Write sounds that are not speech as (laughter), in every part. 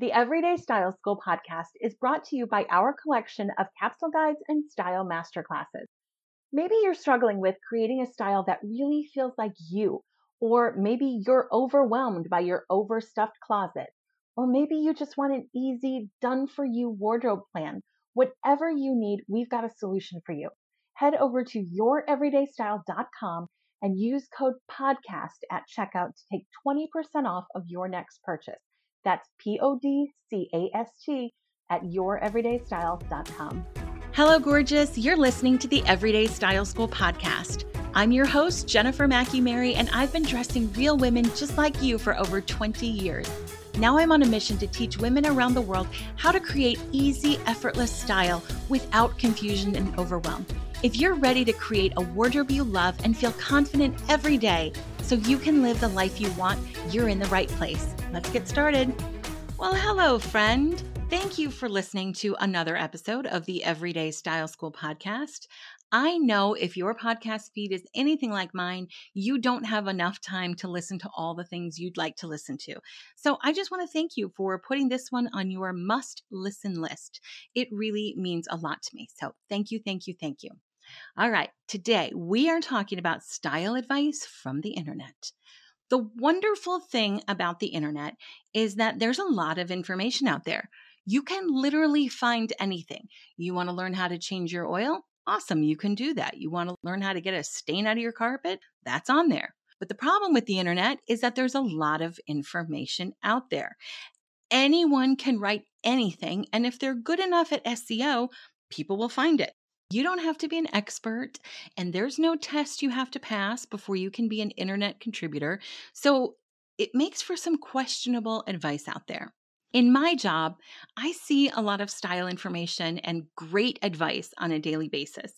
The Everyday Style School podcast is brought to you by our collection of capsule guides and style masterclasses. Maybe you're struggling with creating a style that really feels like you, or maybe you're overwhelmed by your overstuffed closet, or maybe you just want an easy, done for you wardrobe plan. Whatever you need, we've got a solution for you. Head over to youreverydaystyle.com and use code PODCAST at checkout to take 20% off of your next purchase. That's P O D C A S T at youreverydaystyle.com. Hello, gorgeous. You're listening to the Everyday Style School podcast. I'm your host, Jennifer Mackey Meiri, and I've been dressing real women just like you for over 20 years. Now I'm on a mission to teach women around the world how to create easy, effortless style without confusion and overwhelm. If you're ready to create a wardrobe you love and feel confident every day so you can live the life you want, you're in the right place. Let's get started. Well, hello, friend. Thank you for listening to another episode of the Everyday Style School podcast. I know if your podcast feed is anything like mine, you don't have enough time to listen to all the things you'd like to listen to. So I just want to thank you for putting this one on your must listen list. It really means a lot to me. So thank you, thank you, thank you. All right, today we are talking about style advice from the internet. The wonderful thing about the internet is that there's a lot of information out there. You can literally find anything. You want to learn how to change your oil? Awesome, you can do that. You want to learn how to get a stain out of your carpet? That's on there. But the problem with the internet is that there's a lot of information out there. Anyone can write anything, and if they're good enough at SEO, people will find it. You don't have to be an expert, and there's no test you have to pass before you can be an internet contributor. So it makes for some questionable advice out there. In my job, I see a lot of style information and great advice on a daily basis.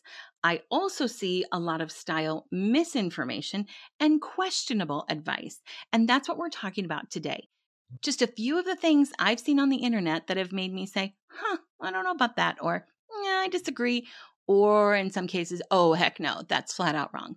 I also see a lot of style misinformation and questionable advice. And that's what we're talking about today. Just a few of the things I've seen on the internet that have made me say, huh, I don't know about that, or yeah, I disagree, or in some cases, oh, heck no, that's flat out wrong.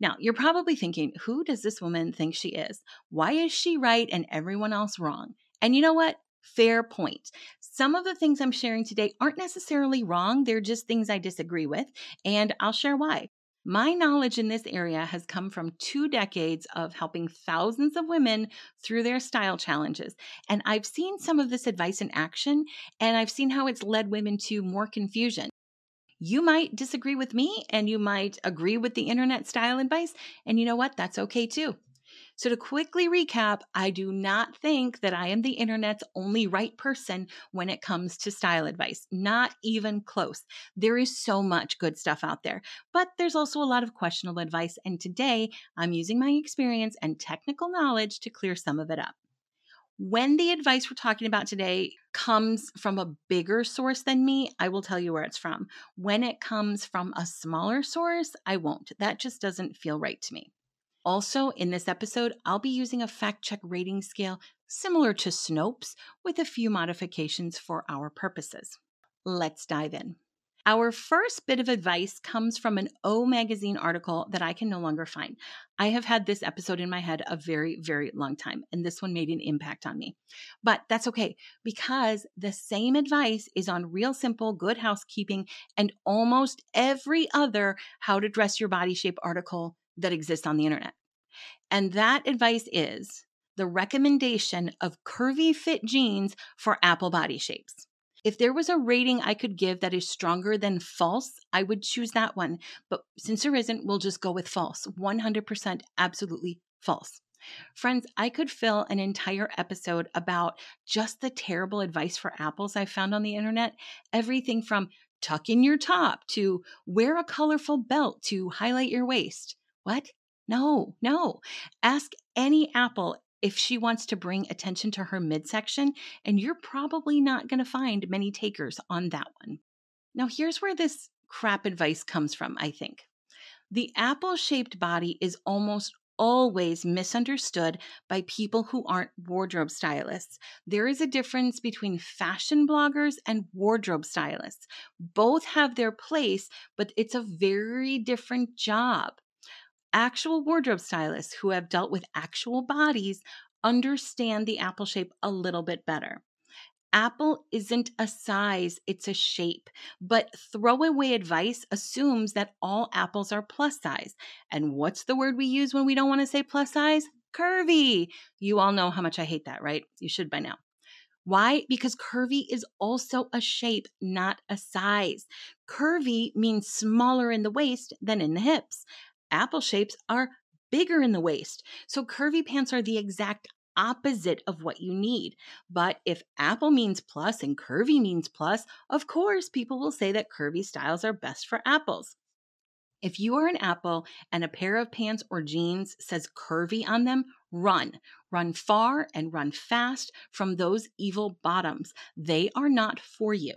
Now, you're probably thinking, who does this woman think she is? Why is she right and everyone else wrong? And you know what? Fair point. Some of the things I'm sharing today aren't necessarily wrong, they're just things I disagree with, and I'll share why. My knowledge in this area has come from two decades of helping thousands of women through their style challenges. And I've seen some of this advice in action, and I've seen how it's led women to more confusion. You might disagree with me and you might agree with the internet style advice. And you know what? That's okay too. So, to quickly recap, I do not think that I am the internet's only right person when it comes to style advice. Not even close. There is so much good stuff out there, but there's also a lot of questionable advice. And today I'm using my experience and technical knowledge to clear some of it up. When the advice we're talking about today comes from a bigger source than me, I will tell you where it's from. When it comes from a smaller source, I won't. That just doesn't feel right to me. Also, in this episode, I'll be using a fact check rating scale similar to Snopes with a few modifications for our purposes. Let's dive in. Our first bit of advice comes from an O Magazine article that I can no longer find. I have had this episode in my head a very, very long time, and this one made an impact on me. But that's okay because the same advice is on Real Simple, Good Housekeeping, and almost every other How to Dress Your Body Shape article that exists on the internet. And that advice is the recommendation of curvy fit jeans for apple body shapes. If there was a rating I could give that is stronger than false, I would choose that one. But since there isn't, we'll just go with false. 100% absolutely false. Friends, I could fill an entire episode about just the terrible advice for apples I found on the internet. Everything from tuck in your top to wear a colorful belt to highlight your waist. What? No, no. Ask any apple if she wants to bring attention to her midsection, and you're probably not going to find many takers on that one. Now, here's where this crap advice comes from, I think. The apple shaped body is almost always misunderstood by people who aren't wardrobe stylists. There is a difference between fashion bloggers and wardrobe stylists. Both have their place, but it's a very different job. Actual wardrobe stylists who have dealt with actual bodies understand the apple shape a little bit better. Apple isn't a size, it's a shape. But throwaway advice assumes that all apples are plus size. And what's the word we use when we don't want to say plus size? Curvy. You all know how much I hate that, right? You should by now. Why? Because curvy is also a shape, not a size. Curvy means smaller in the waist than in the hips. Apple shapes are bigger in the waist. So curvy pants are the exact opposite of what you need. But if apple means plus and curvy means plus, of course, people will say that curvy styles are best for apples. If you are an apple and a pair of pants or jeans says curvy on them, run. Run far and run fast from those evil bottoms. They are not for you.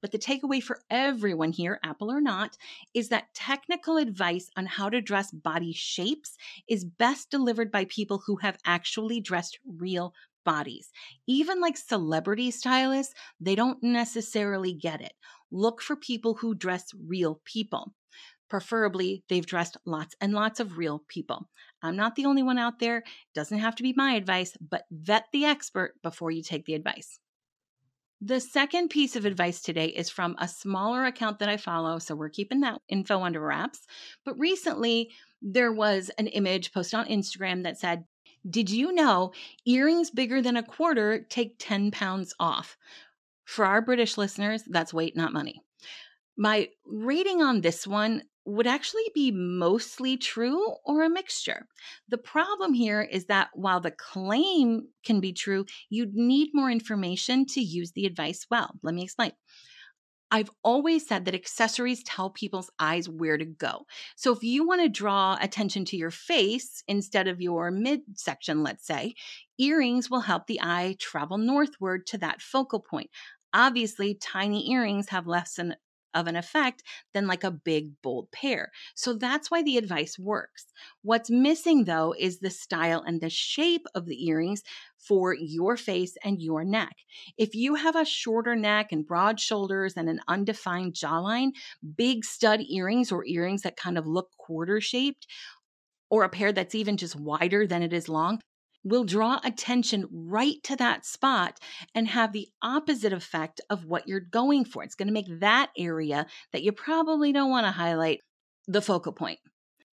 But the takeaway for everyone here, Apple or not, is that technical advice on how to dress body shapes is best delivered by people who have actually dressed real bodies. Even like celebrity stylists, they don't necessarily get it. Look for people who dress real people. Preferably, they've dressed lots and lots of real people. I'm not the only one out there. Doesn't have to be my advice, but vet the expert before you take the advice. The second piece of advice today is from a smaller account that I follow, so we're keeping that info under wraps. But recently, there was an image posted on Instagram that said, Did you know earrings bigger than a quarter take 10 pounds off? For our British listeners, that's weight, not money. My rating on this one would actually be mostly true or a mixture. The problem here is that while the claim can be true, you'd need more information to use the advice well. Let me explain. I've always said that accessories tell people's eyes where to go. So if you want to draw attention to your face instead of your midsection, let's say, earrings will help the eye travel northward to that focal point. Obviously, tiny earrings have less than of an effect than like a big, bold pair. So that's why the advice works. What's missing though is the style and the shape of the earrings for your face and your neck. If you have a shorter neck and broad shoulders and an undefined jawline, big stud earrings or earrings that kind of look quarter shaped, or a pair that's even just wider than it is long, will draw attention right to that spot and have the opposite effect of what you're going for. It's going to make that area that you probably don't want to highlight the focal point.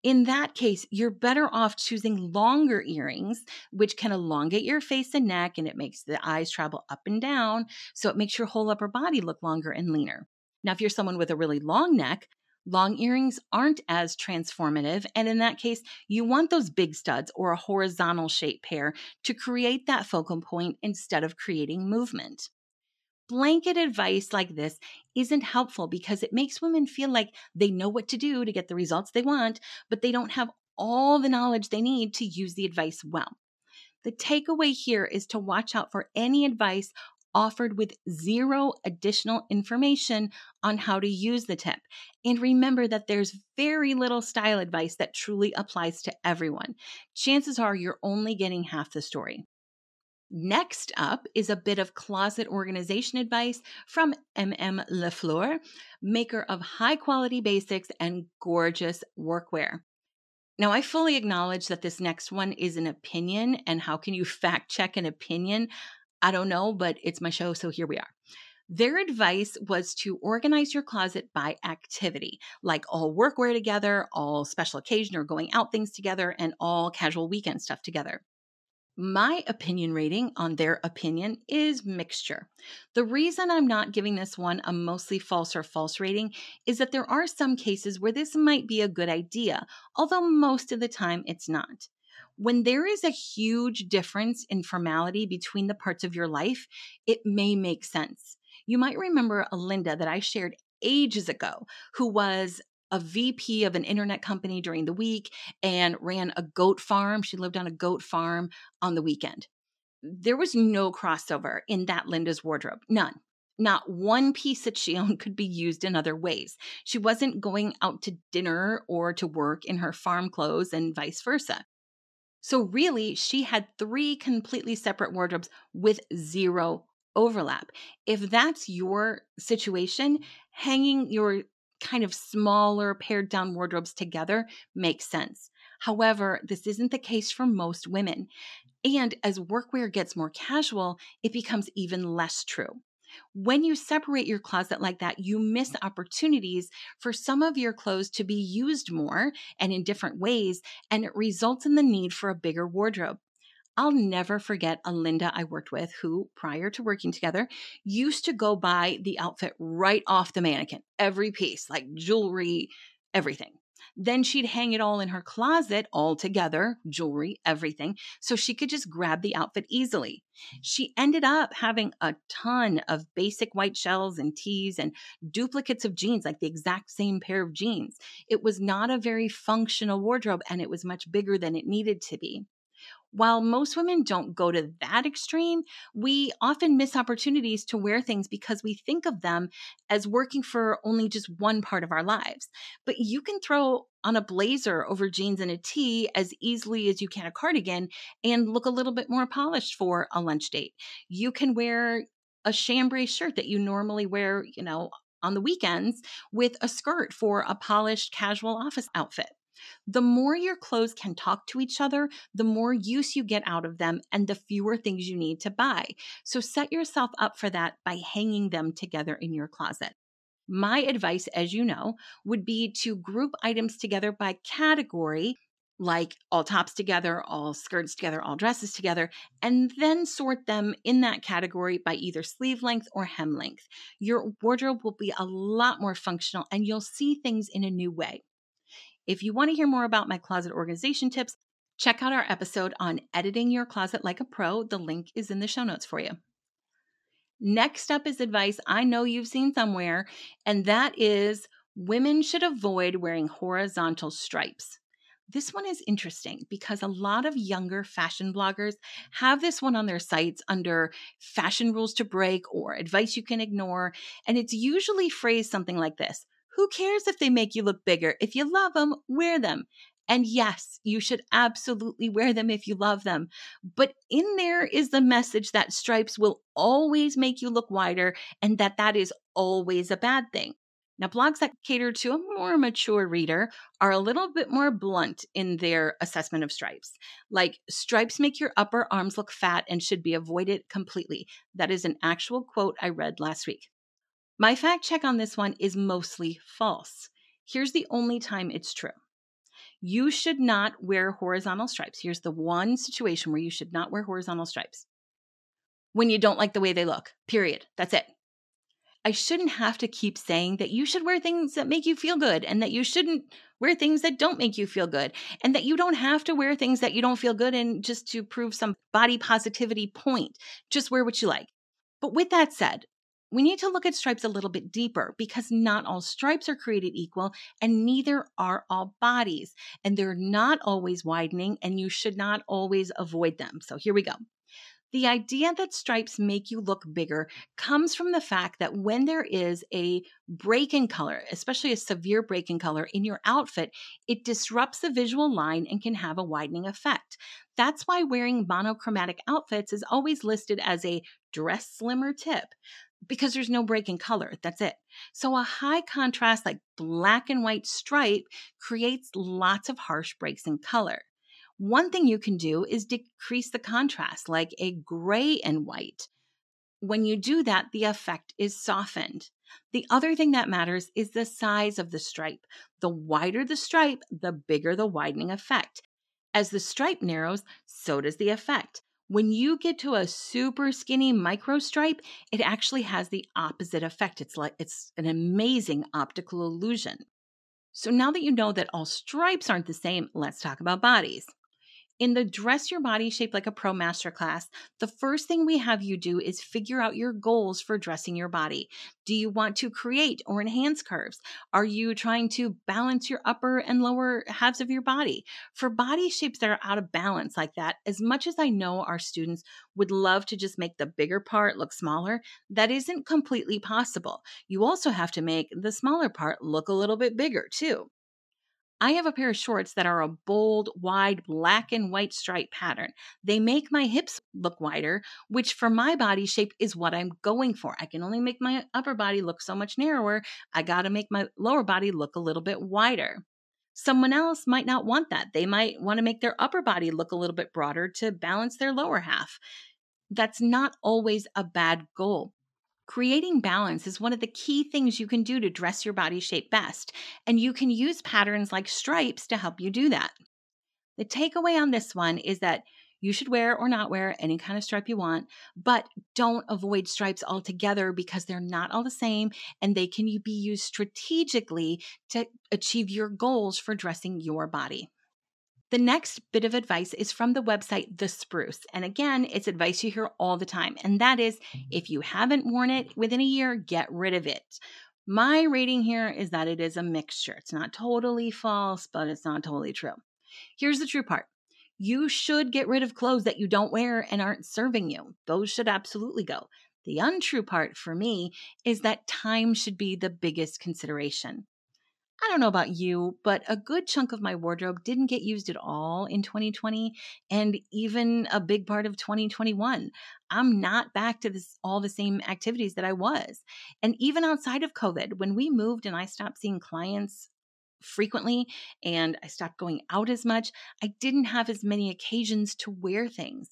In that case, you're better off choosing longer earrings, which can elongate your face and neck and it makes the eyes travel up and down. So it makes your whole upper body look longer and leaner. Now, if you're someone with a really long neck, Long earrings aren't as transformative, and in that case, you want those big studs or a horizontal shape pair to create that focal point instead of creating movement. Blanket advice like this isn't helpful because it makes women feel like they know what to do to get the results they want, but they don't have all the knowledge they need to use the advice well. The takeaway here is to watch out for any advice offered with zero additional information on how to use the tip. And remember that there's very little style advice that truly applies to everyone. Chances are you're only getting half the story. Next up is a bit of closet organization advice from MM LaFleur, maker of high quality basics and gorgeous workwear. Now, I fully acknowledge that this next one is an opinion, and how can you fact check an opinion? I don't know, but it's my show, so here we are. Their advice was to organize your closet by activity, like all workwear together, all special occasion or going out things together, and all casual weekend stuff together. My opinion rating on their opinion is mixture. The reason I'm not giving this one a mostly false or false rating is that there are some cases where this might be a good idea, although most of the time it's not. When there is a huge difference in formality between the parts of your life, it may make sense. You might remember a Linda that I shared ages ago who was a VP of an internet company during the week and ran a goat farm. She lived on a goat farm on the weekend. There was no crossover in that Linda's wardrobe, none. Not one piece that she (laughs) owned could be used in other ways. She wasn't going out to dinner or to work in her farm clothes and vice versa. So, really, she had three completely separate wardrobes with zero overlap. If that's your situation, hanging your kind of smaller pared down wardrobes together makes sense. However, this isn't the case for most women. And as workwear gets more casual, it becomes even less true. When you separate your closet like that, you miss mm. opportunities for some of your clothes to be used more and in different ways, and it results in the need for a bigger wardrobe. I'll never forget a Linda I worked with who, prior to working together, used to go buy the outfit right off the mannequin, every piece, like jewelry, everything. Then she'd hang it all in her closet all together, jewelry, everything, so she could just grab the outfit easily. Mm. She ended up having a ton of basic white shells and tees and duplicates of jeans, like the exact same pair of jeans. It was not a very functional wardrobe and it was much bigger than it needed to be while most women don't go to that extreme, we often miss opportunities to wear things because we think of them as working for only just one part of our lives. But you can throw on a blazer over jeans and a tee as easily as you can a cardigan and look a little bit more polished for a lunch date. You can wear a chambray shirt that you normally wear, you know, on the weekends with a skirt for a polished casual office outfit. The more your clothes can talk to each other, the more use you get out of them and the fewer things you need to buy. So set yourself up for that by hanging them together in your closet. My advice, as you know, would be to group items together by category, like all tops together, all skirts together, all dresses together, and then sort them in that category by either sleeve length or hem length. Your wardrobe will be a lot more functional and you'll see things in a new way. If you want to hear more about my closet organization tips, check out our episode on editing your closet like a pro. The link is in the show notes for you. Next up is advice I know you've seen somewhere, and that is women should avoid wearing horizontal stripes. This one is interesting because a lot of younger fashion bloggers have this one on their sites under fashion rules to break or advice you can ignore. And it's usually phrased something like this who cares if they make you look bigger? If you love them, wear them. And yes, you should absolutely wear them if you love them. But in there is the message that stripes will always make you look wider and that that is always a bad thing. Now, blogs that cater to a more mature reader are a little bit more blunt in their assessment of stripes. Like, stripes make your upper arms look fat and should be avoided completely. That is an actual quote I read last week. My fact check on this one is mostly false. Here's the only time it's true. You should not wear horizontal stripes. Here's the one situation where you should not wear horizontal stripes when you don't like the way they look, period. That's it. I shouldn't have to keep saying that you should wear things that make you feel good and that you shouldn't wear things that don't make you feel good and that you don't have to wear things that you don't feel good in just to prove some body positivity point. Just wear what you like. But with that said, we need to look at stripes a little bit deeper because not all stripes are created equal and neither are all bodies. And they're not always widening and you should not always avoid them. So here we go. The idea that stripes make you look bigger comes from the fact that when there is a break in color, especially a severe break in color in your outfit, it disrupts the visual line and can have a widening effect. That's why wearing monochromatic outfits is always listed as a dress slimmer tip because there's no break in color. That's it. So a high contrast like black and white stripe creates lots of harsh breaks in color. One thing you can do is decrease the contrast like a gray and white. When you do that, the effect is softened. The other thing that matters is the size of the stripe. The wider the stripe, the bigger the widening effect. As the stripe narrows, so does the effect. When you get to a super skinny micro stripe, it actually has the opposite effect. It's like it's an amazing optical illusion. So now that you know that all stripes aren't the same, let's talk about bodies. In the Dress Your Body Shaped Like a Pro Masterclass, the first thing we have you do is figure out your goals for dressing your body. Do you want to create or enhance curves? Are you trying to balance your upper and lower halves of your body? For body shapes that are out of balance like that, as much as I know our students would love to just make the bigger part look smaller, that isn't completely possible. You also have to make the smaller part look a little bit bigger too. I have a pair of shorts that are a bold, wide black and white stripe pattern. They make my hips look wider, which for my body shape is what I'm going for. I can only make my upper body look so much narrower. I got to make my lower body look a little bit wider. Someone else might not want that. They might want to make their upper body look a little bit broader to balance their lower half. That's not always a bad goal. Creating balance is one of the key things you can do to dress your body shape best, and you can use patterns like stripes to help you do that. The takeaway on this one is that you should wear or not wear any kind of stripe you want, but don't avoid stripes altogether because they're not all the same and they can be used strategically to achieve your goals for dressing your body. The next bit of advice is from the website The Spruce. And again, it's advice you hear all the time. And that is mm-hmm. if you haven't worn it within a year, get rid of it. My rating here is that it is a mixture. It's not totally false, but it's not totally true. Here's the true part you should get rid of clothes that you don't wear and aren't serving you. Those should absolutely go. The untrue part for me is that time should be the biggest consideration. I don't know about you, but a good chunk of my wardrobe didn't get used at all in 2020 and even a big part of 2021. I'm not back to this all the same activities that I was. And even outside of COVID, when we moved and I stopped seeing clients frequently and I stopped going out as much, I didn't have as many occasions to wear things.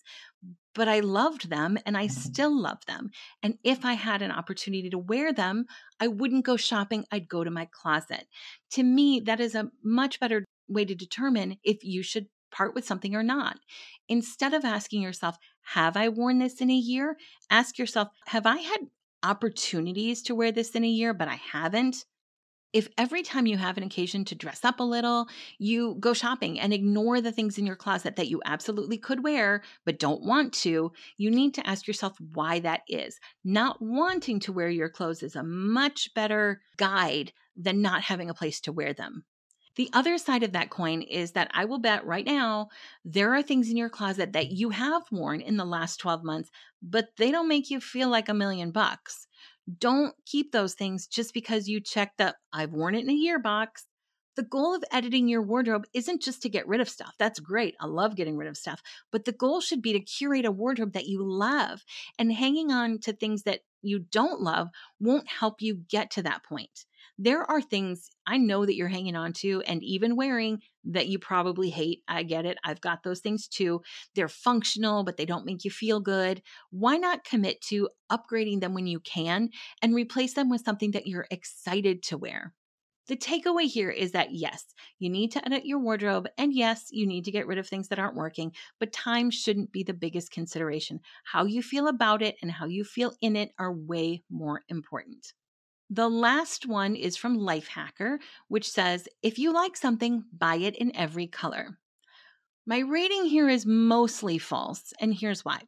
But I loved them and I mm-hmm. still love them. And if I had an opportunity to wear them, I wouldn't go shopping, I'd go to my closet. To me, that is a much better way to determine if you should part with something or not. Instead of asking yourself, Have I worn this in a year? Ask yourself, Have I had opportunities to wear this in a year, but I haven't? If every time you have an occasion to dress up a little, you go shopping and ignore the things in your closet that you absolutely could wear but don't want to, you need to ask yourself why that is. Not wanting to wear your clothes is a much better guide than not having a place to wear them. The other side of that coin is that I will bet right now there are things in your closet that you have worn in the last 12 months, but they don't make you feel like a million bucks. Don't keep those things just because you checked the I've worn it in a year box. The goal of editing your wardrobe isn't just to get rid of stuff. That's great. I love getting rid of stuff. But the goal should be to curate a wardrobe that you love. And hanging on to things that you don't love won't help you get to that point there are things I know that you're hanging on to and even wearing that you probably hate. I get it. I've got those things too. They're functional, but they don't make you feel good. Why not commit to upgrading them when you can and replace them with something that you're excited to wear? The takeaway here is that yes, you need to edit your wardrobe, and yes, you need to get rid of things that aren't working, but time shouldn't be the biggest consideration. How you feel about it and how you feel in it are way more important. The last one is from Lifehacker, which says if you like something, buy it in every color. My rating here is mostly false, and here's why.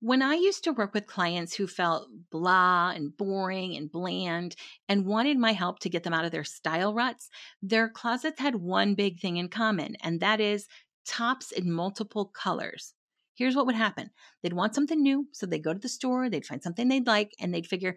When I used to work with clients who felt blah and boring and bland and wanted my help to get them out of their style ruts, their closets had one big thing in common, and that is tops in multiple colors. Here's what would happen they'd want something new, so they'd go to the store, they'd find something they'd like, and they'd figure,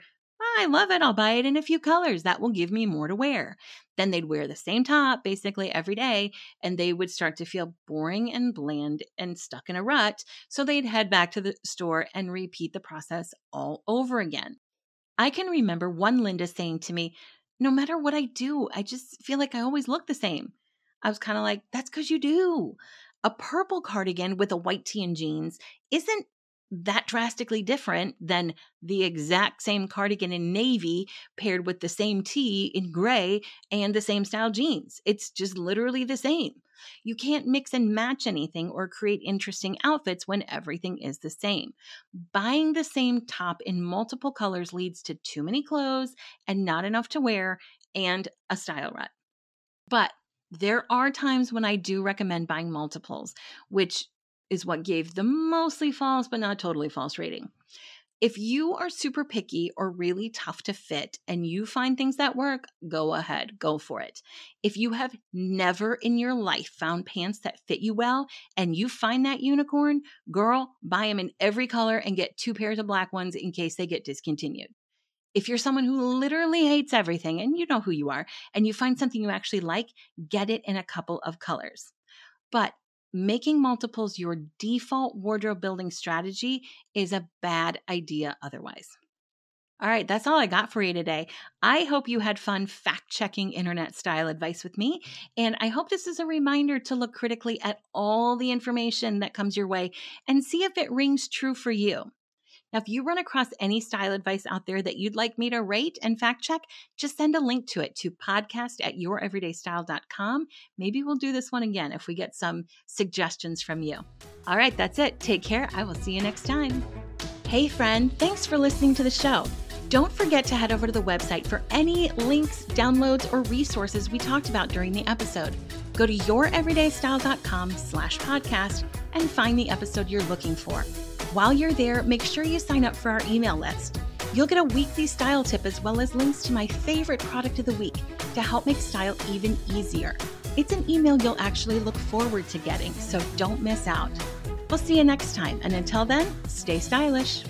I love it. I'll buy it in a few colors. That will give me more to wear. Then they'd wear the same top basically every day, and they would start to feel boring and bland and stuck in a rut. So they'd head back to the store and repeat the process all over again. I can remember one Linda saying to me, No matter what I do, I just feel like I always look the same. I was kind of like, That's because you do. A purple cardigan with a white tee and jeans isn't that drastically different than the exact same cardigan in navy paired with the same tee in gray and the same style jeans. It's just literally the same. You can't mix and match anything or create interesting outfits when everything is the same. Buying the same top in multiple colors leads to too many clothes and not enough to wear and a style rut. But there are times when I do recommend buying multiples, which is what gave the mostly false but not totally false rating. If you are super picky or really tough to fit and you find things that work, go ahead, go for it. If you have never in your life found pants that fit you well and you find that unicorn, girl, buy them in every color and get two pairs of black ones in case they get discontinued. If you're someone who literally hates everything and you know who you are and you find something you actually like, get it in a couple of colors. But making multiples your default wardrobe building strategy is a bad idea otherwise. All right, that's all I got for you today. I hope you had fun fact checking internet style advice with me. And I hope this is a reminder to look critically at all the information that comes your way and see if it rings true for you. Now, if you run across any style advice out there that you'd like me to rate and fact check, just send a link to it to podcast at youreverydaystyle.com. Maybe we'll do this one again if we get some suggestions from you. All right, that's it. Take care. I will see you next time. Hey, friend, thanks for listening to the show. Don't forget to head over to the website for any links, downloads, or resources we talked about during the episode. Go to youreverydaystyle.com slash podcast and find the episode you're looking for. While you're there, make sure you sign up for our email list. You'll get a weekly style tip as well as links to my favorite product of the week to help make style even easier. It's an email you'll actually look forward to getting, so don't miss out. We'll see you next time, and until then, stay stylish.